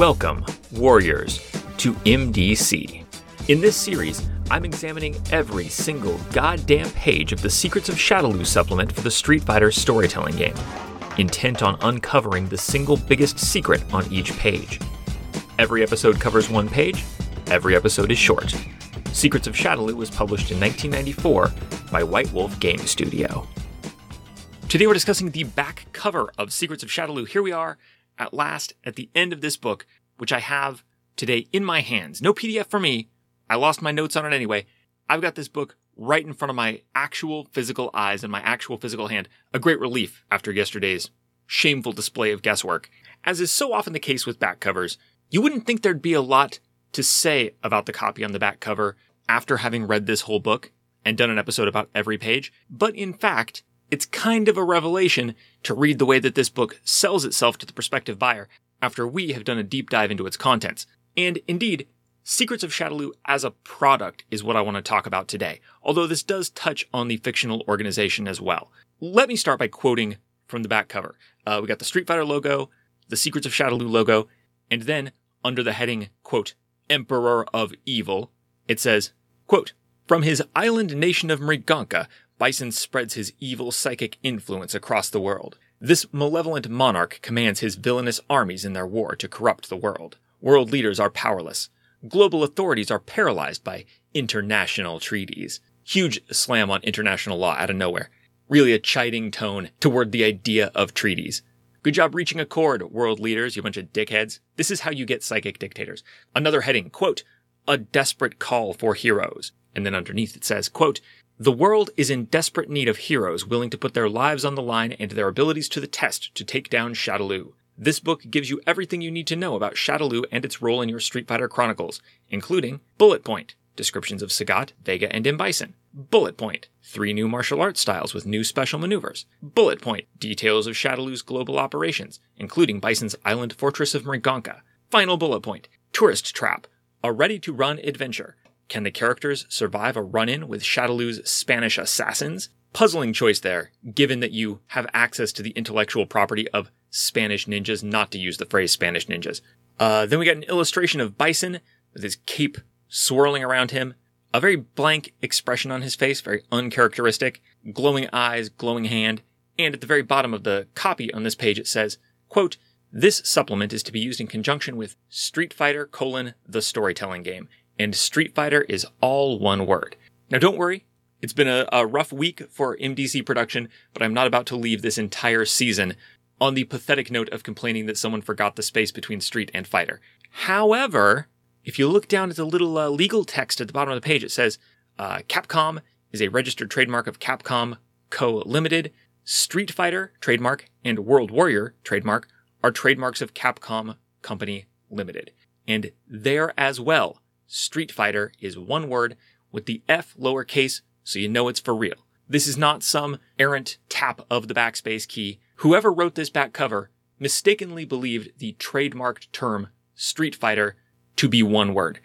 Welcome, Warriors, to MDC. In this series, I'm examining every single goddamn page of the Secrets of Shadaloo supplement for the Street Fighter storytelling game, intent on uncovering the single biggest secret on each page. Every episode covers one page, every episode is short. Secrets of Shadaloo was published in 1994 by White Wolf Game Studio. Today we're discussing the back cover of Secrets of Shadaloo. Here we are, at last, at the end of this book, which I have today in my hands. No PDF for me. I lost my notes on it anyway. I've got this book right in front of my actual physical eyes and my actual physical hand. A great relief after yesterday's shameful display of guesswork. As is so often the case with back covers, you wouldn't think there'd be a lot to say about the copy on the back cover after having read this whole book and done an episode about every page. But in fact, it's kind of a revelation to read the way that this book sells itself to the prospective buyer after we have done a deep dive into its contents. And indeed, Secrets of Shadaloo as a product is what I want to talk about today, although this does touch on the fictional organization as well. Let me start by quoting from the back cover. Uh, we got the Street Fighter logo, the Secrets of Shadaloo logo, and then under the heading, quote, Emperor of Evil, it says, quote, From his island nation of Mriganka, Bison spreads his evil psychic influence across the world. This malevolent monarch commands his villainous armies in their war to corrupt the world. World leaders are powerless. Global authorities are paralyzed by international treaties. Huge slam on international law out of nowhere. Really a chiding tone toward the idea of treaties. Good job reaching accord, world leaders, you bunch of dickheads. This is how you get psychic dictators. Another heading, quote, a desperate call for heroes. And then underneath it says, quote, the world is in desperate need of heroes willing to put their lives on the line and their abilities to the test to take down Shadaloo. This book gives you everything you need to know about Shadaloo and its role in your Street Fighter Chronicles, including bullet point, descriptions of Sagat, Vega, and M. Bison. Bullet point, three new martial arts styles with new special maneuvers. Bullet point, details of Shadaloo's global operations, including Bison's island fortress of Mriganka. Final bullet point, tourist trap, a ready to run adventure. Can the characters survive a run in with Shadaloo's Spanish assassins? Puzzling choice there, given that you have access to the intellectual property of Spanish ninjas, not to use the phrase Spanish ninjas. Uh, then we got an illustration of Bison with his cape swirling around him, a very blank expression on his face, very uncharacteristic, glowing eyes, glowing hand, and at the very bottom of the copy on this page it says, quote, this supplement is to be used in conjunction with Street Fighter colon the storytelling game and Street Fighter is all one word. Now don't worry, it's been a, a, rough week for MDC production, but I'm not about to leave this entire season on the pathetic note of complaining that someone forgot the space between Street and Fighter. However, if you look down at the little uh, legal text at the bottom of the page, it says uh, Capcom is a registered trademark of Capcom Co. Limited. Street Fighter trademark and World Warrior trademark are trademarks of Capcom Company Limited. And there as well Street Fighter is one word with the F lowercase so you know it's for real. This is not some errant tap of the backspace key. Whoever wrote this back cover mistakenly believed the trademarked term Street Fighter to be one word.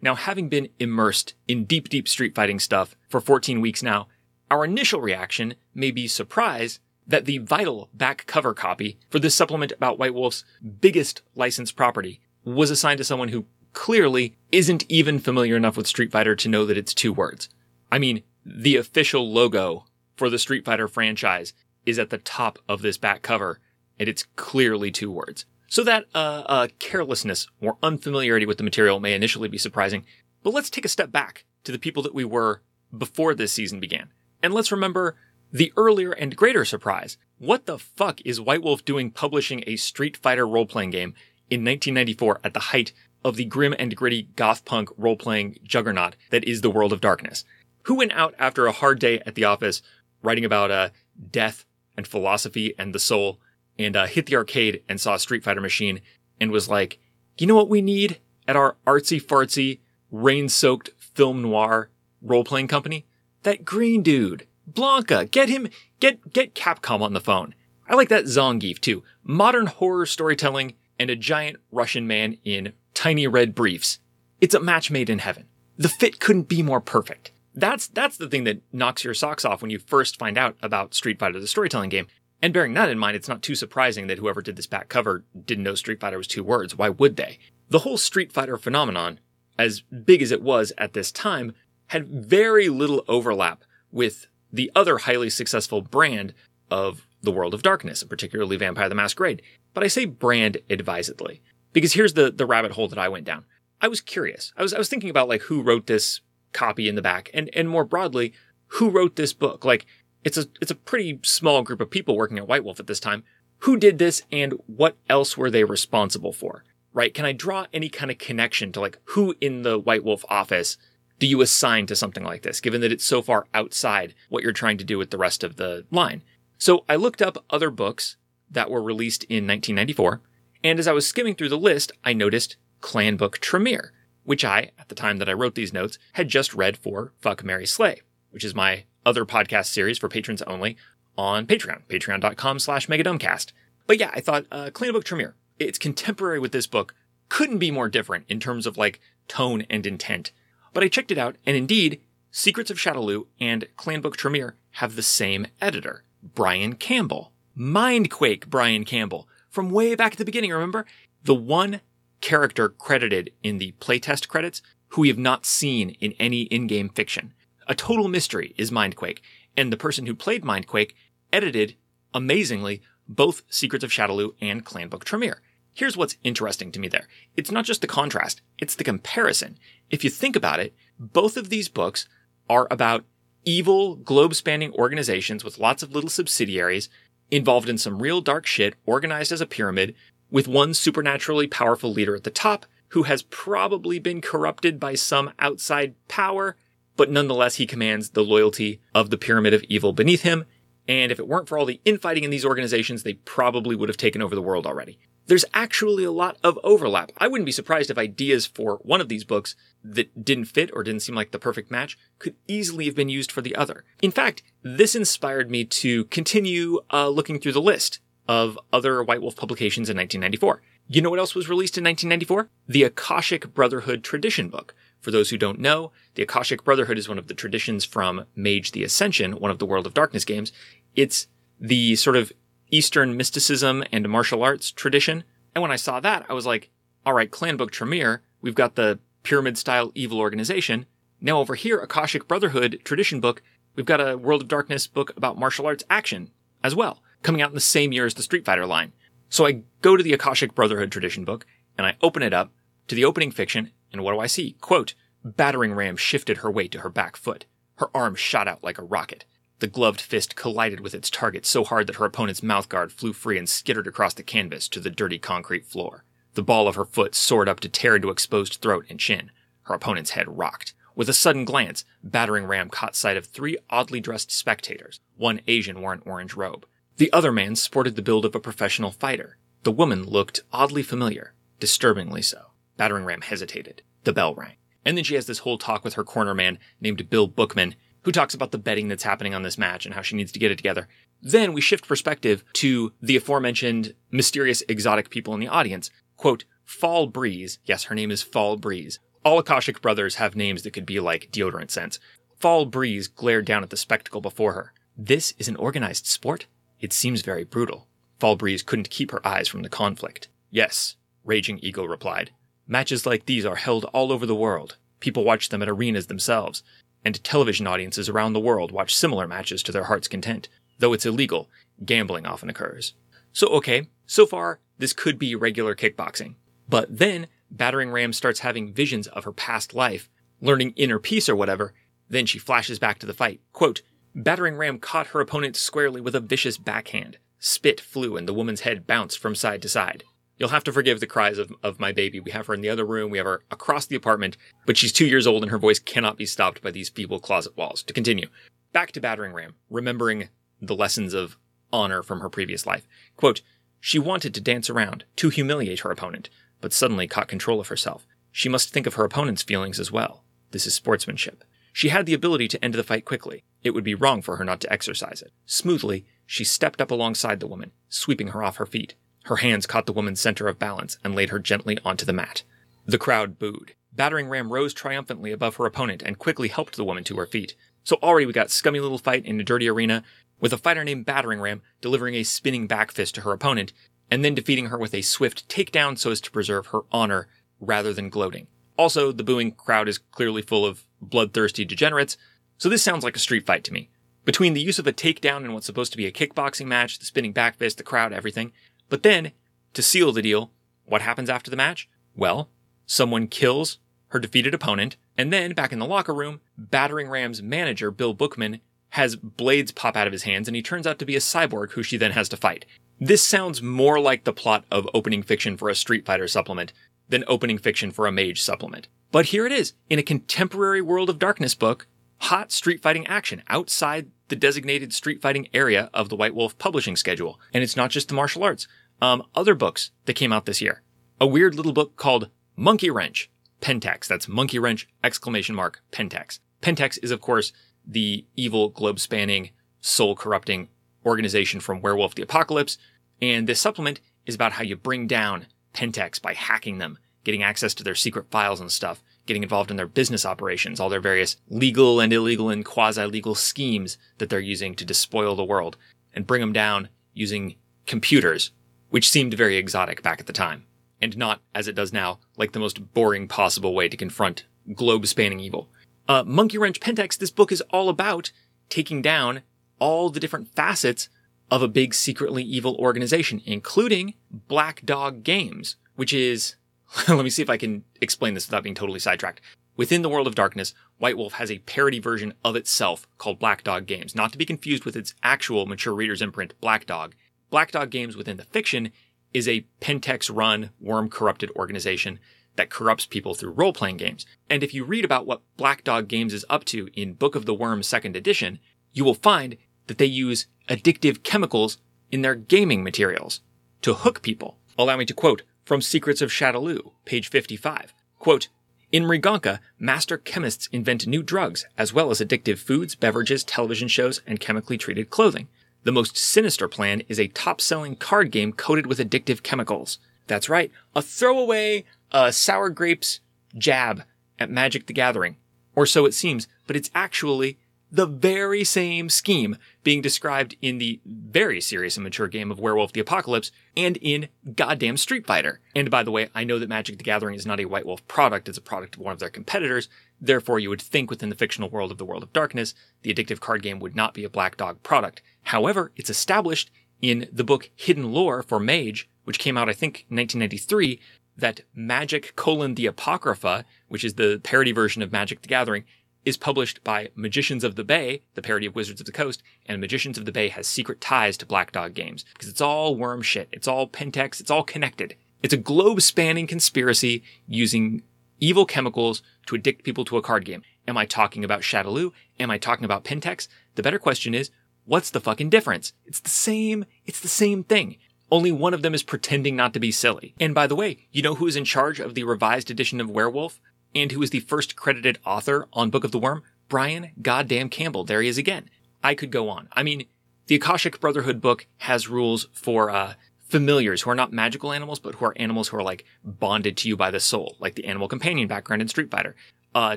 Now, having been immersed in deep, deep street fighting stuff for 14 weeks now, our initial reaction may be surprise that the vital back cover copy for this supplement about White Wolf's biggest licensed property was assigned to someone who clearly isn't even familiar enough with Street Fighter to know that it's two words. I mean, the official logo for the Street Fighter franchise is at the top of this back cover, and it's clearly two words. So that uh, uh, carelessness or unfamiliarity with the material may initially be surprising, but let's take a step back to the people that we were before this season began. And let's remember the earlier and greater surprise. What the fuck is White Wolf doing publishing a Street Fighter role playing game in 1994 at the height of the grim and gritty goth punk role playing juggernaut that is the world of darkness. Who went out after a hard day at the office writing about uh, death and philosophy and the soul and uh, hit the arcade and saw a Street Fighter machine and was like, you know what we need at our artsy fartsy, rain soaked film noir role playing company? That green dude. Blanka, get him, get, get Capcom on the phone. I like that Zangief too. Modern horror storytelling and a giant Russian man in tiny red briefs. It's a match made in heaven. The fit couldn't be more perfect. That's that's the thing that knocks your socks off when you first find out about Street Fighter, the storytelling game. And bearing that in mind, it's not too surprising that whoever did this back cover didn't know Street Fighter was two words. Why would they? The whole Street Fighter phenomenon, as big as it was at this time, had very little overlap with the other highly successful brand of the World of Darkness, particularly Vampire the Masquerade. But I say brand advisedly. Because here's the, the rabbit hole that I went down. I was curious. I was I was thinking about like who wrote this copy in the back and, and more broadly, who wrote this book? Like it's a it's a pretty small group of people working at White Wolf at this time. Who did this and what else were they responsible for? Right? Can I draw any kind of connection to like who in the White Wolf office do you assign to something like this, given that it's so far outside what you're trying to do with the rest of the line? So I looked up other books that were released in 1994, and as I was skimming through the list, I noticed Clan Book Tremere, which I, at the time that I wrote these notes, had just read for Fuck Mary Slay, which is my other podcast series for patrons only on Patreon, patreon.com slash megadumbcast. But yeah, I thought uh, Clan Book Tremere, it's contemporary with this book, couldn't be more different in terms of like tone and intent. But I checked it out, and indeed, Secrets of Shadaloo and Clan Book Tremere have the same editor, Brian Campbell. Mindquake Brian Campbell, from way back at the beginning, remember? The one character credited in the playtest credits who we have not seen in any in-game fiction. A total mystery is Mindquake, and the person who played Mindquake edited, amazingly, both Secrets of Shadaloo and Clanbook Tremere. Here's what's interesting to me there. It's not just the contrast, it's the comparison. If you think about it, both of these books are about evil, globe spanning organizations with lots of little subsidiaries involved in some real dark shit, organized as a pyramid, with one supernaturally powerful leader at the top who has probably been corrupted by some outside power, but nonetheless he commands the loyalty of the pyramid of evil beneath him. And if it weren't for all the infighting in these organizations, they probably would have taken over the world already. There's actually a lot of overlap. I wouldn't be surprised if ideas for one of these books that didn't fit or didn't seem like the perfect match could easily have been used for the other. In fact, this inspired me to continue uh, looking through the list of other White Wolf publications in 1994. You know what else was released in 1994? The Akashic Brotherhood Tradition book. For those who don't know, the Akashic Brotherhood is one of the traditions from Mage the Ascension, one of the World of Darkness games. It's the sort of Eastern mysticism and martial arts tradition. And when I saw that, I was like, all right, Clan Book Tremere, we've got the pyramid style evil organization. Now over here, Akashic Brotherhood tradition book, we've got a World of Darkness book about martial arts action as well coming out in the same year as the Street Fighter line. So I go to the Akashic Brotherhood tradition book and I open it up to the opening fiction, and what do I see? Quote, battering ram shifted her weight to her back foot. Her arm shot out like a rocket. The gloved fist collided with its target so hard that her opponent's mouthguard flew free and skittered across the canvas to the dirty concrete floor. The ball of her foot soared up to tear into exposed throat and chin. Her opponent's head rocked. With a sudden glance, Battering Ram caught sight of three oddly dressed spectators. One Asian wore an orange robe. The other man sported the build of a professional fighter. The woman looked oddly familiar, disturbingly so. Battering Ram hesitated. The bell rang. And then she has this whole talk with her corner man named Bill Bookman, who talks about the betting that's happening on this match and how she needs to get it together. Then we shift perspective to the aforementioned mysterious exotic people in the audience. Quote, Fall Breeze. Yes, her name is Fall Breeze. All Akashic brothers have names that could be like deodorant scents. Fall Breeze glared down at the spectacle before her. This is an organized sport? It seems very brutal. Fall Breeze couldn't keep her eyes from the conflict. Yes, Raging Eagle replied. Matches like these are held all over the world. People watch them at arenas themselves, and television audiences around the world watch similar matches to their heart's content. Though it's illegal, gambling often occurs. So, okay, so far, this could be regular kickboxing. But then, Battering Ram starts having visions of her past life, learning inner peace or whatever. Then she flashes back to the fight. Quote, Battering Ram caught her opponent squarely with a vicious backhand. Spit flew and the woman's head bounced from side to side. You'll have to forgive the cries of, of my baby. We have her in the other room, we have her across the apartment, but she's two years old and her voice cannot be stopped by these feeble closet walls. To continue, back to Battering Ram, remembering the lessons of honor from her previous life. Quote, she wanted to dance around, to humiliate her opponent, but suddenly caught control of herself. She must think of her opponent's feelings as well. This is sportsmanship. She had the ability to end the fight quickly. It would be wrong for her not to exercise it. Smoothly, she stepped up alongside the woman, sweeping her off her feet. Her hands caught the woman's center of balance and laid her gently onto the mat. The crowd booed. Battering Ram rose triumphantly above her opponent and quickly helped the woman to her feet. So already we got scummy little fight in a dirty arena. with a fighter named Battering Ram delivering a spinning back fist to her opponent, and then defeating her with a swift takedown so as to preserve her honor rather than gloating. Also, the booing crowd is clearly full of bloodthirsty degenerates, so this sounds like a street fight to me. Between the use of a takedown and what's supposed to be a kickboxing match, the spinning back fist, the crowd, everything. But then, to seal the deal, what happens after the match? Well, someone kills her defeated opponent, and then back in the locker room, Battering Ram's manager, Bill Bookman, has blades pop out of his hands and he turns out to be a cyborg who she then has to fight. This sounds more like the plot of opening fiction for a Street Fighter supplement than opening fiction for a Mage supplement. But here it is, in a contemporary World of Darkness book, hot street fighting action outside the designated street fighting area of the White Wolf publishing schedule. And it's not just the martial arts. Um, other books that came out this year. A weird little book called Monkey Wrench, Pentex. That's Monkey Wrench exclamation mark Pentex. Pentex is of course the evil globe spanning soul corrupting organization from Werewolf the Apocalypse. And this supplement is about how you bring down Pentex by hacking them, getting access to their secret files and stuff, getting involved in their business operations, all their various legal and illegal and quasi legal schemes that they're using to despoil the world, and bring them down using computers, which seemed very exotic back at the time, and not, as it does now, like the most boring possible way to confront globe spanning evil. Uh, Monkey Wrench Pentex, this book is all about taking down all the different facets of a big secretly evil organization, including Black Dog Games, which is, let me see if I can explain this without being totally sidetracked. Within the world of darkness, White Wolf has a parody version of itself called Black Dog Games, not to be confused with its actual mature reader's imprint, Black Dog. Black Dog Games within the fiction is a Pentex run, worm corrupted organization that corrupts people through role playing games. And if you read about what Black Dog Games is up to in Book of the Worm second edition, you will find that they use addictive chemicals in their gaming materials to hook people. Allow me to quote from Secrets of Shadaloo, page 55. Quote, in Mriganka, master chemists invent new drugs, as well as addictive foods, beverages, television shows, and chemically treated clothing. The most sinister plan is a top selling card game coated with addictive chemicals. That's right, a throwaway, uh, sour grapes jab at Magic the Gathering. Or so it seems, but it's actually the very same scheme being described in the very serious and mature game of Werewolf the Apocalypse and in goddamn Street Fighter. And by the way, I know that Magic the Gathering is not a White Wolf product, it's a product of one of their competitors. Therefore, you would think within the fictional world of the World of Darkness, the addictive card game would not be a Black Dog product. However, it's established in the book Hidden Lore for Mage, which came out, I think, 1993, that Magic colon the Apocrypha, which is the parody version of Magic the Gathering, is published by Magicians of the Bay, the parody of Wizards of the Coast, and Magicians of the Bay has secret ties to Black Dog Games because it's all worm shit. It's all Pentex. It's all connected. It's a globe spanning conspiracy using evil chemicals to addict people to a card game. Am I talking about Shadaloo? Am I talking about Pentex? The better question is, what's the fucking difference? It's the same, it's the same thing. Only one of them is pretending not to be silly. And by the way, you know who is in charge of the revised edition of Werewolf? And who is the first credited author on Book of the Worm, Brian Goddamn Campbell. There he is again. I could go on. I mean, the Akashic Brotherhood book has rules for uh, familiars who are not magical animals, but who are animals who are like bonded to you by the soul, like the animal companion background in Street Fighter. Uh,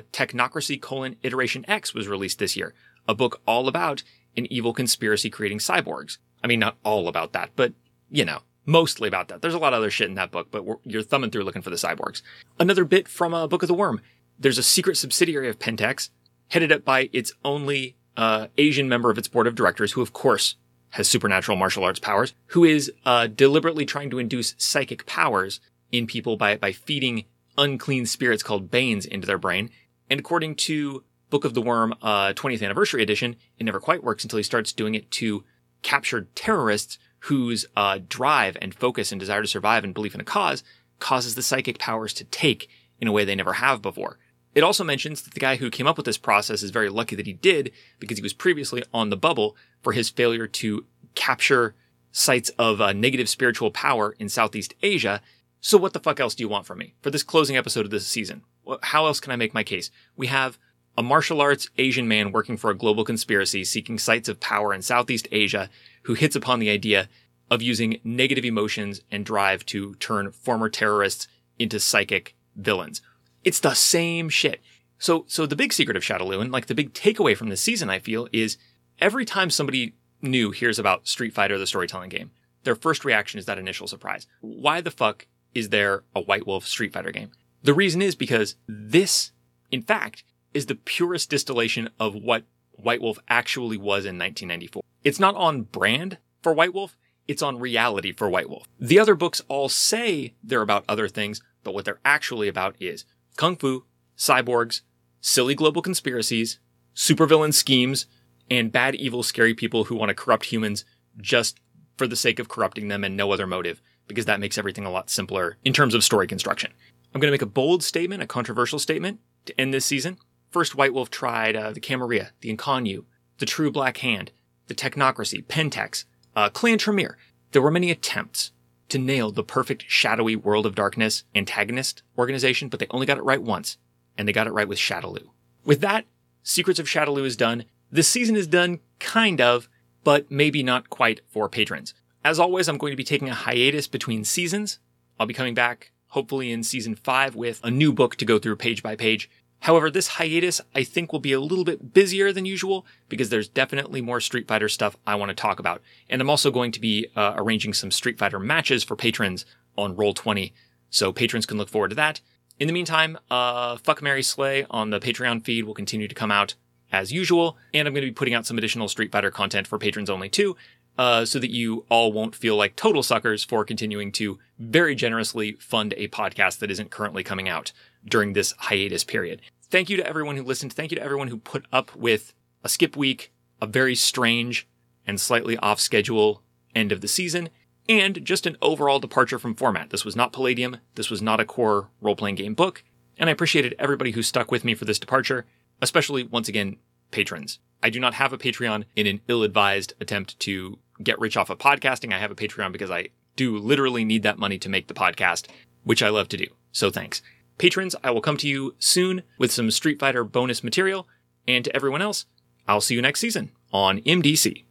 Technocracy colon Iteration X was released this year, a book all about an evil conspiracy creating cyborgs. I mean, not all about that, but you know, mostly about that. There's a lot of other shit in that book, but you're thumbing through looking for the cyborgs. Another bit from uh, Book of the Worm. There's a secret subsidiary of Pentex, headed up by its only uh, Asian member of its board of directors, who of course has supernatural martial arts powers, who is uh, deliberately trying to induce psychic powers in people by by feeding unclean spirits called banes into their brain. And according to Book of the Worm uh, 20th anniversary edition, it never quite works until he starts doing it to captured terrorists whose uh, drive and focus and desire to survive and belief in a cause causes the psychic powers to take in a way they never have before. It also mentions that the guy who came up with this process is very lucky that he did because he was previously on the bubble for his failure to capture sites of uh, negative spiritual power in Southeast Asia. So what the fuck else do you want from me for this closing episode of this season? How else can I make my case? We have a martial arts Asian man working for a global conspiracy seeking sites of power in Southeast Asia who hits upon the idea of using negative emotions and drive to turn former terrorists into psychic villains. It's the same shit. So, so the big secret of Shadaloo and like the big takeaway from this season, I feel, is every time somebody new hears about Street Fighter, the storytelling game, their first reaction is that initial surprise. Why the fuck is there a White Wolf Street Fighter game? The reason is because this, in fact, is the purest distillation of what White Wolf actually was in 1994. It's not on brand for White Wolf, it's on reality for White Wolf. The other books all say they're about other things, but what they're actually about is kung fu, cyborgs, silly global conspiracies, supervillain schemes, and bad, evil, scary people who want to corrupt humans just for the sake of corrupting them and no other motive, because that makes everything a lot simpler in terms of story construction. I'm going to make a bold statement, a controversial statement to end this season. First, White Wolf tried uh, the Camarilla, the Inconnu, the True Black Hand, the Technocracy, Pentex, uh, Clan Tremere. There were many attempts to nail the perfect shadowy World of Darkness antagonist organization, but they only got it right once, and they got it right with Shadaloo. With that, Secrets of Shadaloo is done. This season is done, kind of, but maybe not quite for patrons. As always, I'm going to be taking a hiatus between seasons. I'll be coming back hopefully in season five with a new book to go through page by page. However, this hiatus I think will be a little bit busier than usual because there's definitely more Street Fighter stuff I want to talk about. And I'm also going to be uh, arranging some Street Fighter matches for patrons on Roll20, so patrons can look forward to that. In the meantime, uh, Fuck Mary Slay on the Patreon feed will continue to come out as usual, and I'm going to be putting out some additional Street Fighter content for patrons only too, uh, so that you all won't feel like total suckers for continuing to very generously fund a podcast that isn't currently coming out during this hiatus period. Thank you to everyone who listened. Thank you to everyone who put up with a skip week, a very strange and slightly off schedule end of the season, and just an overall departure from format. This was not Palladium. This was not a core role playing game book. And I appreciated everybody who stuck with me for this departure, especially once again, patrons. I do not have a Patreon in an ill advised attempt to get rich off of podcasting. I have a Patreon because I do literally need that money to make the podcast, which I love to do. So thanks. Patrons, I will come to you soon with some Street Fighter bonus material. And to everyone else, I'll see you next season on MDC.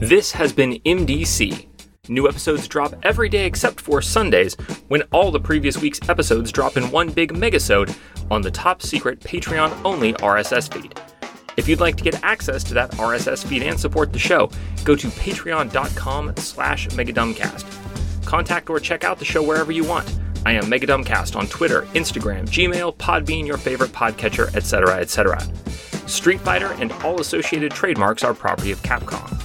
This has been MDC. New episodes drop every day except for Sundays, when all the previous week's episodes drop in one big megasode on the top secret Patreon only RSS feed. If you'd like to get access to that RSS feed and support the show, go to patreon.com slash megadumbcast. Contact or check out the show wherever you want. I am Megadumbcast on Twitter, Instagram, Gmail, Podbean, your favorite podcatcher, etc., etc. Street Fighter and all associated trademarks are property of Capcom.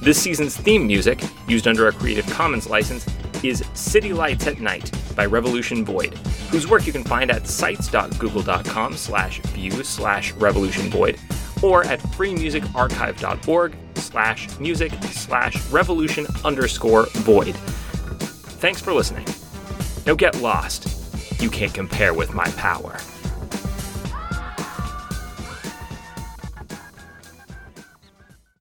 This season's theme music, used under a Creative Commons license, is City Lights at Night by Revolution Void, whose work you can find at sites.google.com slash view slash revolution void or at freemusicarchive.org slash music slash revolution underscore void. Thanks for listening. Now get lost. You can't compare with my power.